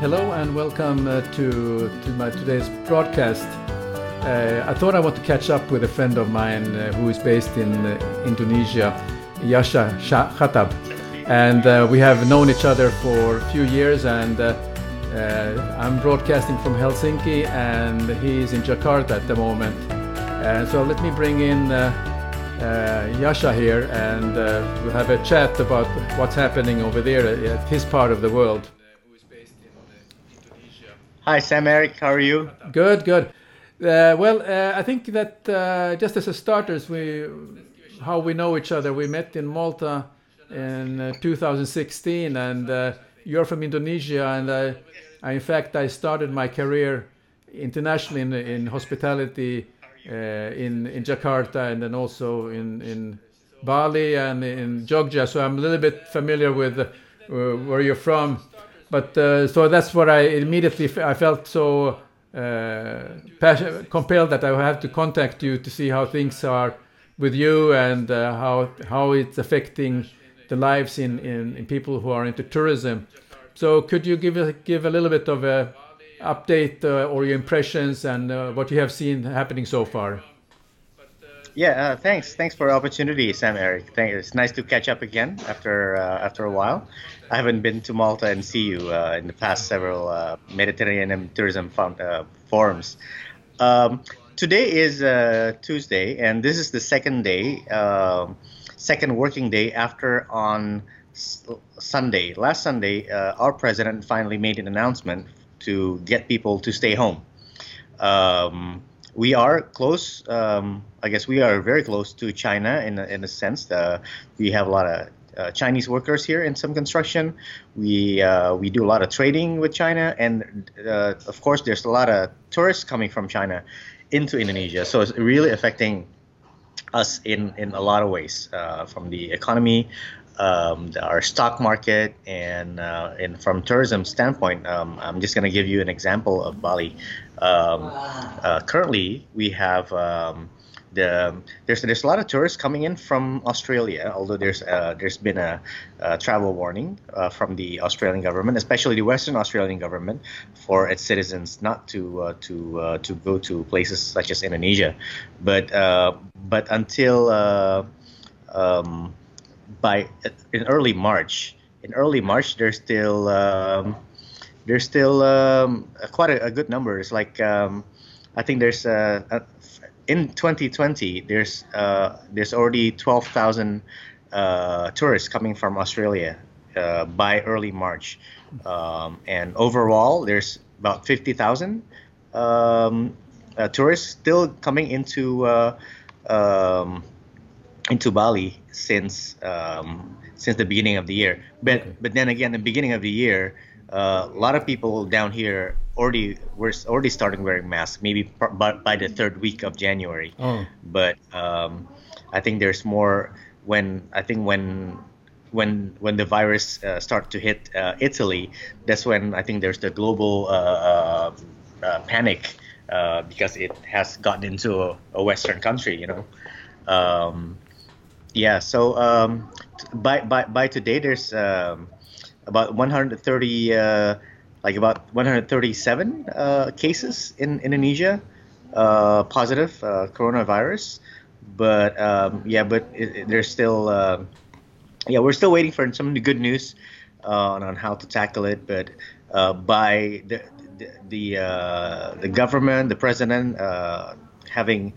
Hello and welcome uh, to, to my today's broadcast. Uh, I thought I want to catch up with a friend of mine uh, who is based in uh, Indonesia, Yasha Chatab. And uh, we have known each other for a few years and uh, I'm broadcasting from Helsinki and he's in Jakarta at the moment. And so let me bring in Yasha here and we'll have a chat about what's happening over there at his part of the world. Hi, Sam Eric. How are you? Good, good. Uh, well, uh, I think that uh, just as a starters, we how we know each other. We met in Malta in uh, 2016, and uh, you're from Indonesia, and I, I, in fact, I started my career internationally in, in hospitality uh, in in Jakarta, and then also in in Bali and in Jogja. So I'm a little bit familiar with where you're from but uh, so that's what I immediately I felt so uh, compelled that I have to contact you to see how things are with you and uh, how how it's affecting the lives in, in, in, people who are into tourism. So could you give a, give a little bit of a update uh, or your impressions and uh, what you have seen happening so far? Yeah, uh, thanks. Thanks for the opportunity, Sam Eric. Thank, it's nice to catch up again after after a while. I haven't been to Malta and see you uh, in the past several uh, Mediterranean tourism uh, forums. Um, today is uh, Tuesday, and this is the second day, um, second working day after on S- Sunday. Last Sunday, uh, our president finally made an announcement to get people to stay home. Um, we are close. Um, I guess we are very close to China in a, in a sense. Uh, we have a lot of uh, Chinese workers here in some construction. We uh, we do a lot of trading with China, and uh, of course, there's a lot of tourists coming from China into Indonesia. So it's really affecting us in in a lot of ways, uh, from the economy, um, our stock market, and uh, and from tourism standpoint. Um, I'm just going to give you an example of Bali. Um, uh, currently, we have um, the there's there's a lot of tourists coming in from Australia, although there's uh, there's been a, a travel warning uh, from the Australian government, especially the Western Australian government, for its citizens not to uh, to uh, to go to places such as Indonesia, but uh, but until uh, um, by in early March, in early March there's still um, there's still um, quite a, a, good number. It's like um, I think there's a, in 2020, there's uh, there's already 12,000 uh, tourists coming from Australia uh, by early March, um, and overall there's about 50,000 um, uh, tourists still coming into uh, um, into Bali since um, since the beginning of the year. But okay. but then again, the beginning of the year, uh, a lot of people down here already we're already starting wearing masks maybe by, by the third week of January. Oh. But um, I think there's more when I think when when when the virus uh, start to hit uh, Italy, that's when I think there's the global uh, uh, uh panic uh, because it has gotten into a, a Western country, you know. Um, yeah, so um, by, by by today there's um, about 130 like about 137 uh, cases in Indonesia, uh, positive uh, coronavirus. But um, yeah, but it, it, there's still uh, yeah, we're still waiting for some good news uh, on, on how to tackle it. But uh, by the the the, the, government, the president having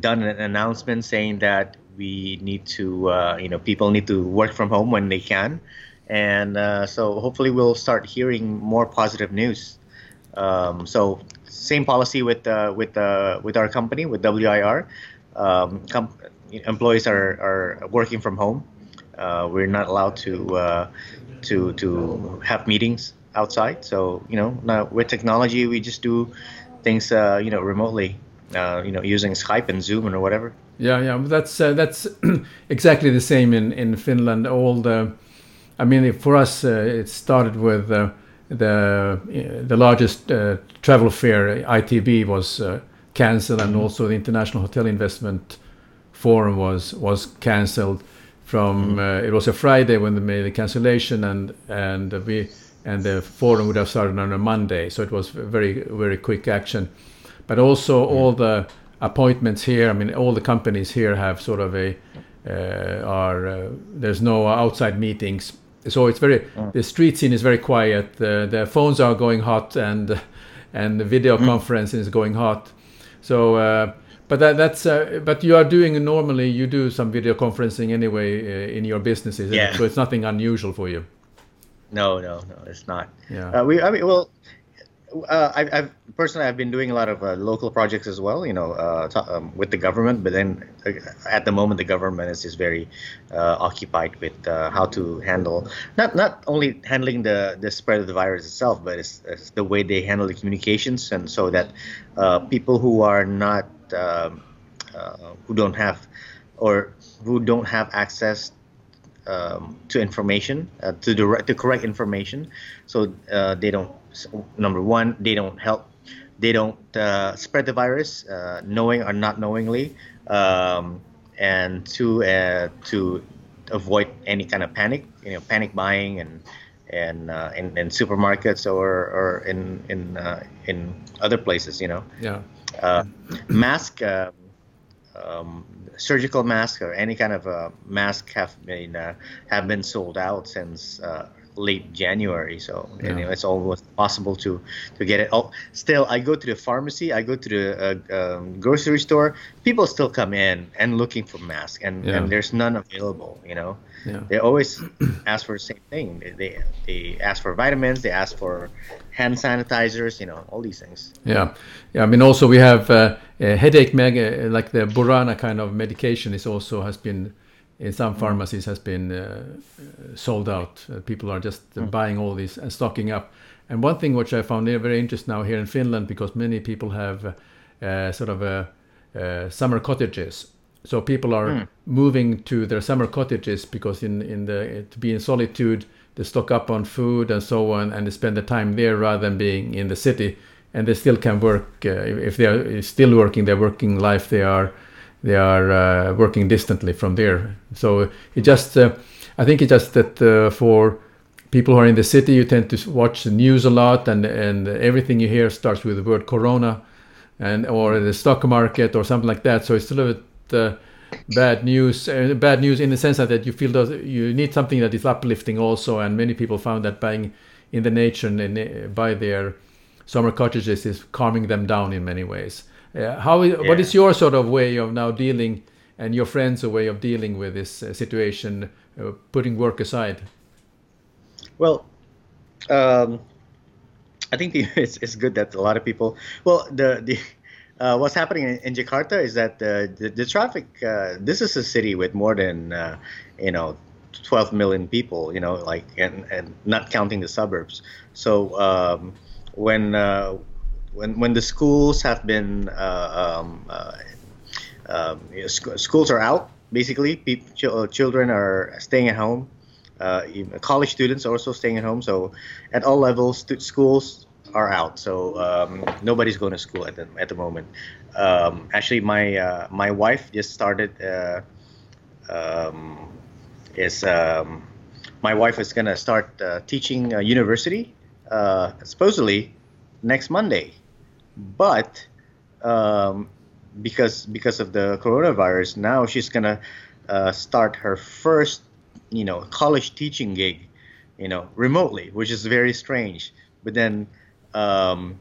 done an announcement saying that we need to you know people need to work from home when they can and uh, so hopefully we'll start hearing more positive news. Um, so same policy with uh, with uh, with our company with WIR. Um, com- employees are, are working from home. Uh, we're not allowed to uh, to to have meetings outside. So you know, now with technology, we just do things uh, you know remotely. you know, using Skype and Zoom or whatever. Yeah, yeah, that's that's exactly the same in in Finland. All the I mean, for us, uh, it started with uh, the uh, the largest travel fair, ITB, was cancelled, and also the International Hotel Investment Forum was was cancelled. From mm-hmm. it was a Friday when they made the cancellation, and and we and the forum would have started on a Monday. So it was very very quick action. But also all the appointments here. I mean, all the companies here have sort of a uh, are uh, there's no outside meetings. So it's very the street scene is very quiet. The, the phones are going hot and and the video conferencing is going hot. So. Uh, but that, that's uh, but you are doing normally you do some video conferencing anyway uh, in your businesses Yeah. so it's nothing unusual for you No, no, no, it's not. Yeah. Uh, we, I mean, well, uh, I've, I've personally I've been doing a lot of uh, local projects as well. You know, uh, to, um, with the government, but then uh, at the moment the government is just very uh, occupied with uh, how to handle not not only handling the the spread of the virus itself, but it's, it's the way they handle the communications, and so that people who are not um, who don't have or who don't have access um, to information, uh, to the to correct information. So uh, they don't. so number one, they don't help. They don't uh, spread the virus, uh, knowing or not knowingly. Um, and two, uh, to avoid any kind of panic, you know, panic buying and and uh, in, in supermarkets or or in in uh, in other places, you know yeah uh, mask, um, um, surgical mask or any kind of uh, mask have been uh, have been sold out since uh, late January. So Yeah. it's almost possible to to get it. Oh, still, I go to the pharmacy, I go to the uh, um, grocery store. People still come in and looking for masks, and, Yeah. and there's none available. You know, yeah they always ask for the same thing. They, they they ask for vitamins, they ask for hand sanitizers. You know, all these things. Yeah, yeah. I mean, also we have uh, a headache meg, uh, like the Burana kind of medication is also has been in some pharmacies has been uh, uh, sold out. Uh, people are just uh, buying all these and stocking up. And one thing which I found very interesting now here in Finland, because many people have uh, uh, sort of summer cottages. So people are moving to their summer cottages because in in the to be in solitude, they stock up on food and so on, and they spend the time there rather than being in the city. And they still can work uh, if they are still working their working life. They are they are uh, working distantly from there. So it just uh, I think it's just that uh, for people who are in the city, you tend to watch the news a lot, and and everything you hear starts with the word corona, and or the stock market or something like that. So it's a little bit uh, bad news. Uh, bad news in the sense that you feel that you need something that is uplifting also, and many people found that buying in the nature and uh, by their summer cottages is calming them down in many ways. Uh, how i- Yeah. is your sort of way of now dealing, and your friends' way of dealing with this uh, situation, uh, putting work aside? Well, um, I think the, it's, it's good that a lot of people. Well, the the uh, what's happening in, in Jakarta is that the the, the traffic. Uh, this is a city with more than uh, you know. 12 million people, you know, like, and, and not counting the suburbs. So um, when uh, when when the schools have been uh, um, uh, um, sc- schools are out basically peop- ch- uh, children are staying at home college students are also staying at home so at all levels stu- schools are out so um, nobody's going to school at the, at the moment. Um, actually my uh, my wife just started uh, um, is um, my wife is going to start uh, teaching university supposedly next Monday but um, because because of the coronavirus, now she's gonna uh, start her first, you know, college teaching gig, you know, remotely, which is very strange. But then, um,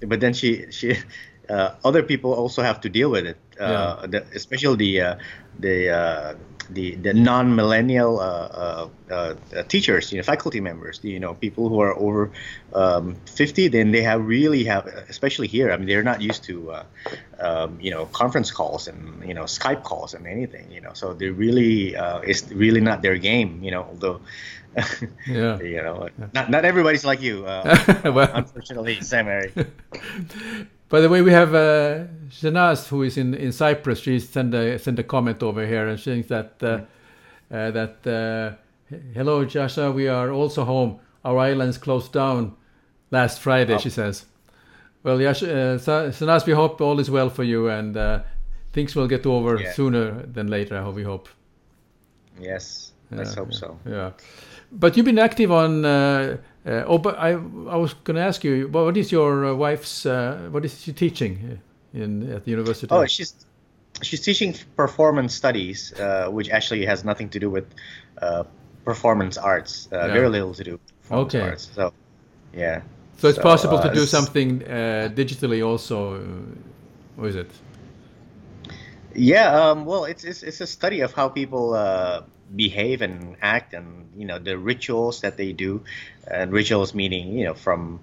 but then she she uh, other people also have to deal with it, uh, the, especially the uh, the uh, the the non-millennial uh, uh, uh, teachers, you know, faculty members, you know, people who are over um, 50, then they have really have, especially here. I mean, they're not used to, uh, um, you know, conference calls and you know Skype calls and anything, you know. So they really, uh, it's really not their game, you know. Although, Yeah. you know, not not everybody's like you, uh, Well- unfortunately, Sam Eric. By the way, we have uh, who is in, in Cyprus. She sent a sent a comment over here and saying that uh, uh, that uh, hello, Yasha, we are also home. Our islands closed down last Friday. Oh. She says. Well, Yash, uh, we hope all is well for you and uh, things will get over Yeah. sooner than later. I hope we hope. Yes, let's Yeah, hope yeah, so. Yeah, but you've been active on uh, Uh, oh, but I I was going to ask you, what is your wife's what is she teaching in at the university? Oh, she's she's teaching performance studies, which actually has nothing to do with performance arts. Yeah. Very little to do. With okay. Arts. So, yeah. So it's so, possible to do something digitally also, or is it? Yeah, um, well, it's, it's it's a study of how people uh, behave and act, and you know the rituals that they do, and rituals meaning you know from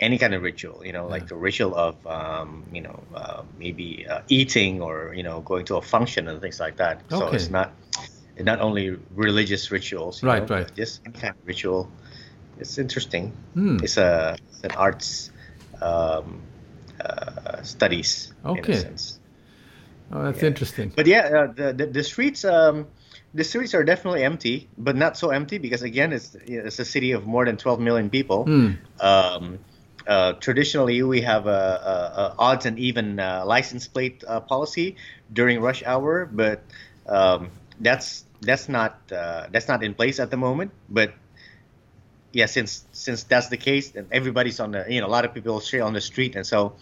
any kind of ritual, you know, yeah. like the ritual of um, you know uh, maybe uh, eating or you know going to a function and things like that. Okay. So it's not not only religious rituals, right, know, right, just any kind of ritual. It's interesting. Hmm. It's a it's an arts um, uh, studies okay. in a sense. Oh, that's yeah. interesting. But yeah, uh, the, the, the streets um, the streets are definitely empty, but not so empty because again, it's it's a city of more than 12 million people. Mm. Um, uh, traditionally, we have a, a, a odds and even uh, license plate uh, policy during rush hour, but um, that's that's not uh, that's not in place at the moment. But yeah, since since that's the case, and everybody's on the you know a lot of people stay on the street, and so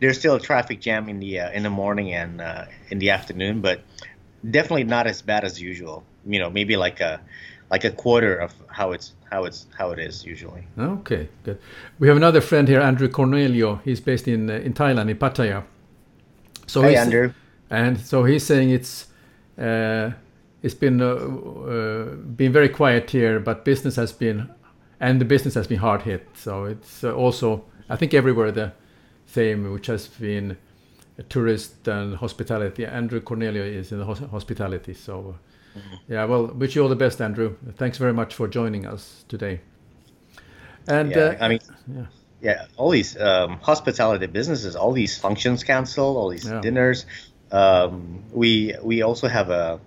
there's still a traffic jam in the uh, in the morning and uh, in the afternoon, but definitely not as bad as usual. You know, maybe like a like a quarter of how it's how it's how it is usually. Okay, good. We have another friend here, Andrew Cornelio. He's based in uh, in Thailand, in Pattaya. So hey, Andrew. And so he's saying it's uh, it's been uh, uh, been very quiet here, but business has been and the business has been hard hit. So it's uh, also I think everywhere the theme, which has been tourist and hospitality. Andrew Cornelio is in the hospitality. So, mm-hmm. yeah, well, wish you all the best, Andrew. Thanks very much for joining us today. And yeah, uh, I mean, yeah. yeah, all these um, hospitality businesses, all these functions cancelled, all these yeah. dinners. Um, we we also have a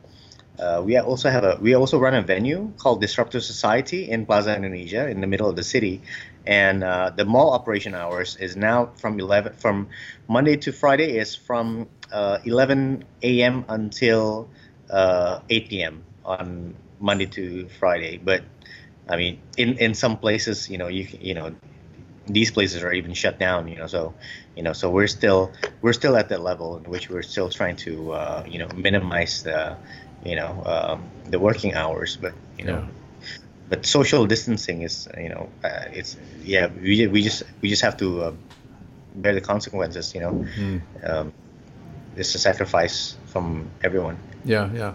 uh, we also have a we also run a venue called Disruptive Society in Plaza Indonesia in the middle of the city, and uh, the mall operation hours is now from 11 from Monday to Friday is from uh, 11 a.m. until uh, 8 p.m. on Monday to Friday. But I mean, in in some places, you know, you you know, these places are even shut down. You know, so you know, so we're still we're still at that level in which we're still trying to uh, you know minimize the you know um, the working hours but you know. But social distancing is you know uh, it's yeah we, we just we just have to uh, bear the consequences you know? Mm. um, it's a sacrifice from everyone. Yeah yeah.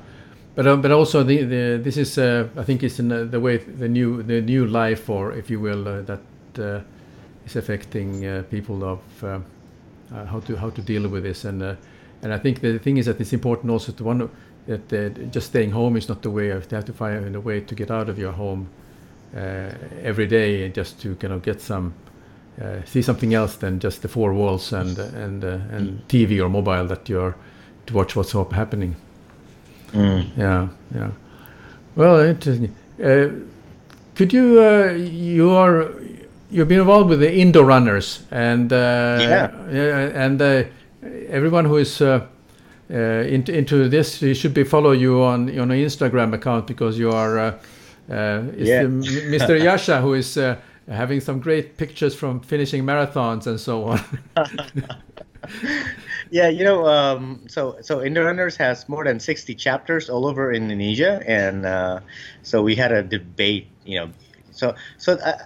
But um, but also the, the this is uh, I think it's in the way the new the new life or if you will uh, that uh, is affecting uh, people of how to how to deal with this. And and I think the thing is that it's important also to one that uh, just staying home is not the way. You have to find a way to get out of your home uh, every day and just to kind of get some uh, see something else than just the four walls and and uh, and TV or mobile that you're to watch what's happening. Mm. Yeah, yeah. Well, interesting. Uh, could you uh, you are you've been involved with the indoor runners and yeah. and everyone who is uh, into, into this, you should be follow you on on an Instagram account because you are uh, uh, yeah. Mr. Yasha who is having some great pictures from finishing marathons and so on. yeah, you know, um, so so Indoor Runners has more than 60 chapters all over Indonesia, and uh, so we had a debate, you know, so so uh,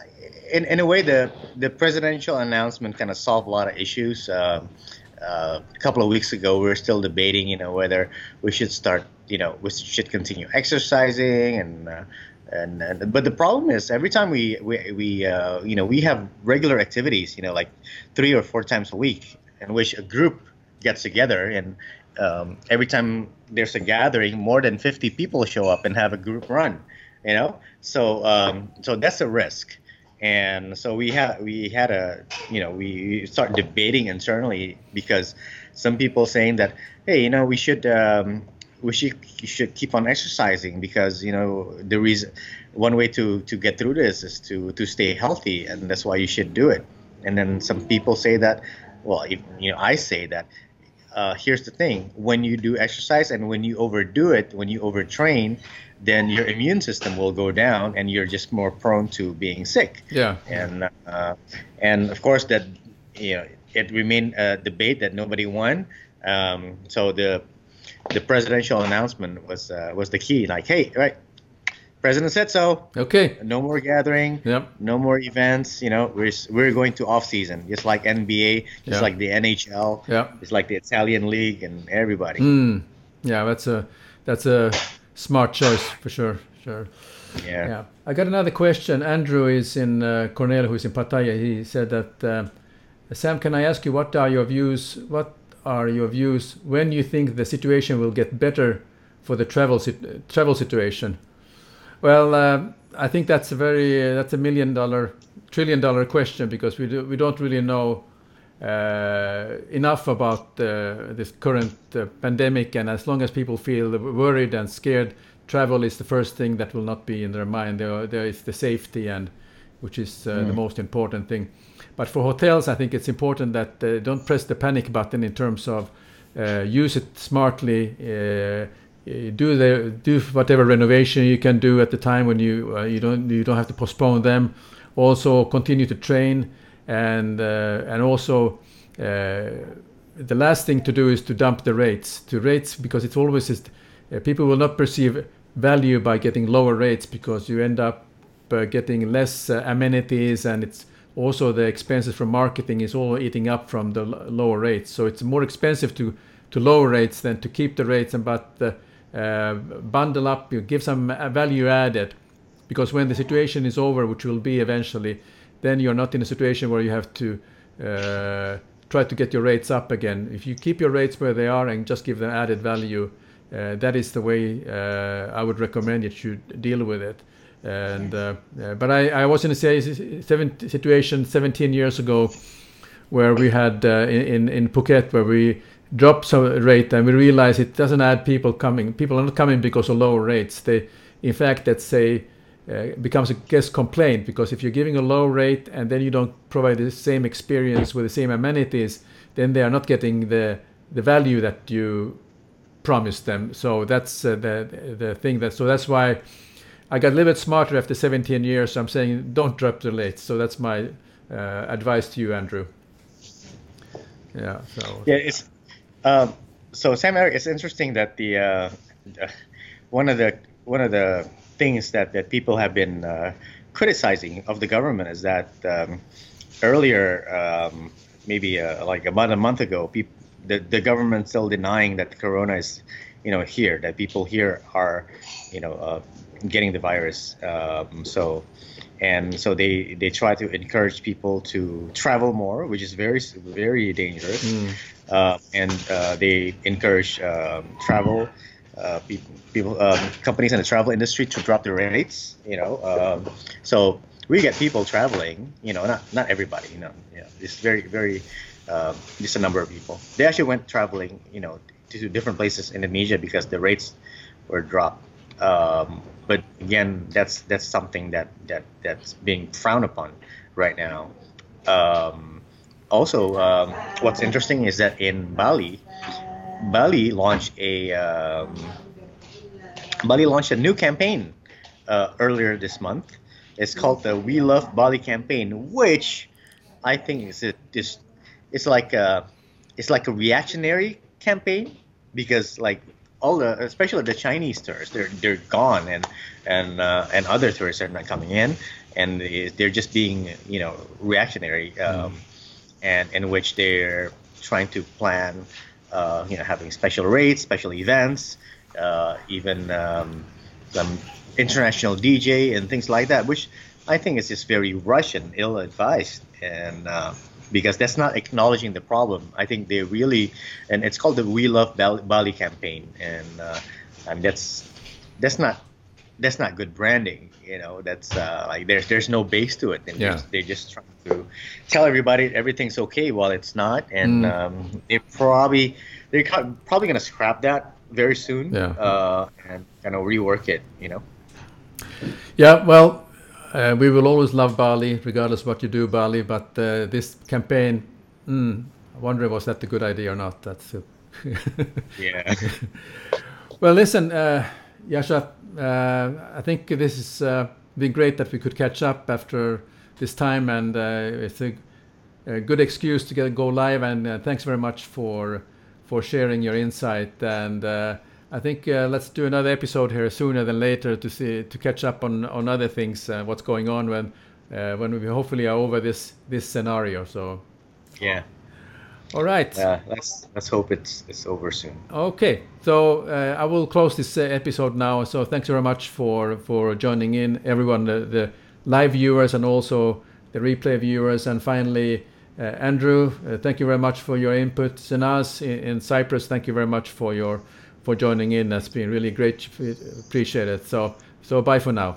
in in a way the the presidential announcement kind of solved a lot of issues. Uh, uh, a couple of weeks ago, we were still debating, you know, whether we should start, you know, we should continue exercising and. Uh, and, and but the problem is every time we we, we uh, you know we have regular activities you know like three or four times a week in which a group gets together and um, every time there's a gathering more than 50 people show up and have a group run you know so um, so that's a risk and so we had we had a you know we started debating internally because some people saying that hey you know we should um, we should should keep on exercising because you know the reason one way to to get through this is to to stay healthy and that's why you should do it. And then some people say that well if, you know I say that uh, here's the thing. When you do exercise and when you overdo it when you overtrain then your immune system will go down, and you're just more prone to being sick. Yeah. And uh, and of course that you know it remained a debate that nobody won. Um, so the the presidential announcement was uh, was the key. Like, hey, right, president said so. Okay. No more gathering. Yep. No more events. You know, we're we're going to off season, just like NBA, just Yeah. like the NHL, Yeah. just like the Italian league, and everybody. Mm. Yeah, that's a that's a smart choice for sure. Sure. Yeah. Yeah. I got another question. Andrew is in uh, Cornell, who's in Pattaya. He said that uh, Sam, can I ask you what are your views? What are your views when you think the situation will get better for the travel sit- travel situation? Well, uh, I think that's a very uh, that's a million dollar, trillion dollar question because we do, we don't really know uh, enough about uh, this current uh, pandemic, and as long as people feel worried and scared, travel is the first thing that will not be in their mind. There, there is the safety, and which is uh, the most important thing. But for hotels, I think it's important that uh, don't press the panic button in terms of uh, use it smartly. Uh, do the do whatever renovation you can do at the time when you uh, you don't you don't have to postpone them. Also continue to train and uh, and also uh, the last thing to do is to dump the rates to rates because it's always is, uh, people will not perceive value by getting lower rates because you end up uh, getting less uh, amenities and it's also the expenses from marketing is all eating up from the l- lower rates. So it's more expensive to to lower rates than to keep the rates. And but uh, bundle up you give some value added because when the situation is over which will be eventually then you're not in a situation where you have to uh, try to get your rates up again if you keep your rates where they are and just give them added value uh, that is the way uh, I would recommend you should deal with it and uh, uh, but I, I was in a situation 17 years ago where we had uh, in, in Phuket where we dropped some rate and we realized it doesn't add people coming. People are not coming because of lower rates. They, in fact, let's say, uh, becomes a guest complaint because if you're giving a low rate and then you don't provide the same experience with the same amenities, then they are not getting the the value that you promised them. So that's uh, the the thing that so that's why I got a little bit smarter after 17 years. So I'm saying don't drop the rates. So that's my uh, advice to you, Andrew. Yeah. So Yeah, it's um, so Sam Eric. It's interesting that the uh, one of the one of the things that that people have been uh, criticizing of the government is that um, earlier, um, maybe uh, like about a month ago, the the government still denying that Corona is, you know, here. That people here are, you know, uh, getting the virus. Um, so and so they they try to encourage people to travel more, which is very very dangerous. Uh, and uh, they encourage um, travel uh, people, um, companies in the travel industry to drop their rates. You know, um, so we get people traveling. You know, not not everybody. You know, yeah, it's very very um, just a number of people. They actually went traveling. You know, to different places in Indonesia because the rates were dropped. Um, but again, that's that's something that that that's being frowned upon right now. Um, also, what's interesting is that in Bali, Bali launched a um, Bali launched a new campaign uh, earlier this month. It's called the We Love Bali campaign, which I think is a, is it's like a it's like a reactionary campaign because like all the especially the Chinese tourists they're they're gone and and uh, and other tourists are not coming in and they- they're just being you know reactionary um, and in which they're trying to plan uh, you know having special rates special events uh, even um, some international DJ and things like that which I think is just very Russian ill advised and uh, because that's not acknowledging the problem. I think they really, and it's called the We Love Bali, Bali campaign, and uh, and that's that's not that's not good branding. You know, that's uh, like there's there's no base to it, and Yeah. they're just trying to tell everybody everything's okay while it's not, and Mm. um, they probably they're probably gonna scrap that very soon, Yeah. uh, and kind of rework it. You know. Yeah, well, uh, we will always love Bali, regardless what you do, Bali. But uh, this campaign, mm, I wonder was that a good idea or not. That's it. Yeah. well, listen, uh, Yasha, uh, I think this has uh, been great that we could catch up after this time, and uh, it's a, a, good excuse to get go live. And uh, thanks very much for for sharing your insight. And I think let's do another episode here sooner than later to see to catch up on on other things, what's going on when when we hopefully are over this this scenario. So yeah. All right. Yeah, let's let's hope it's it's over soon. Okay, so uh, I will close this uh, episode now. So thanks very much for for joining in, everyone, the, the live viewers and also the replay viewers, and finally. Uh, Andrew, uh, thank you very much for your input. Sinaz in, in, Cyprus, thank you very much for your for joining in. That's been really great. Appreciate it. So so bye for now.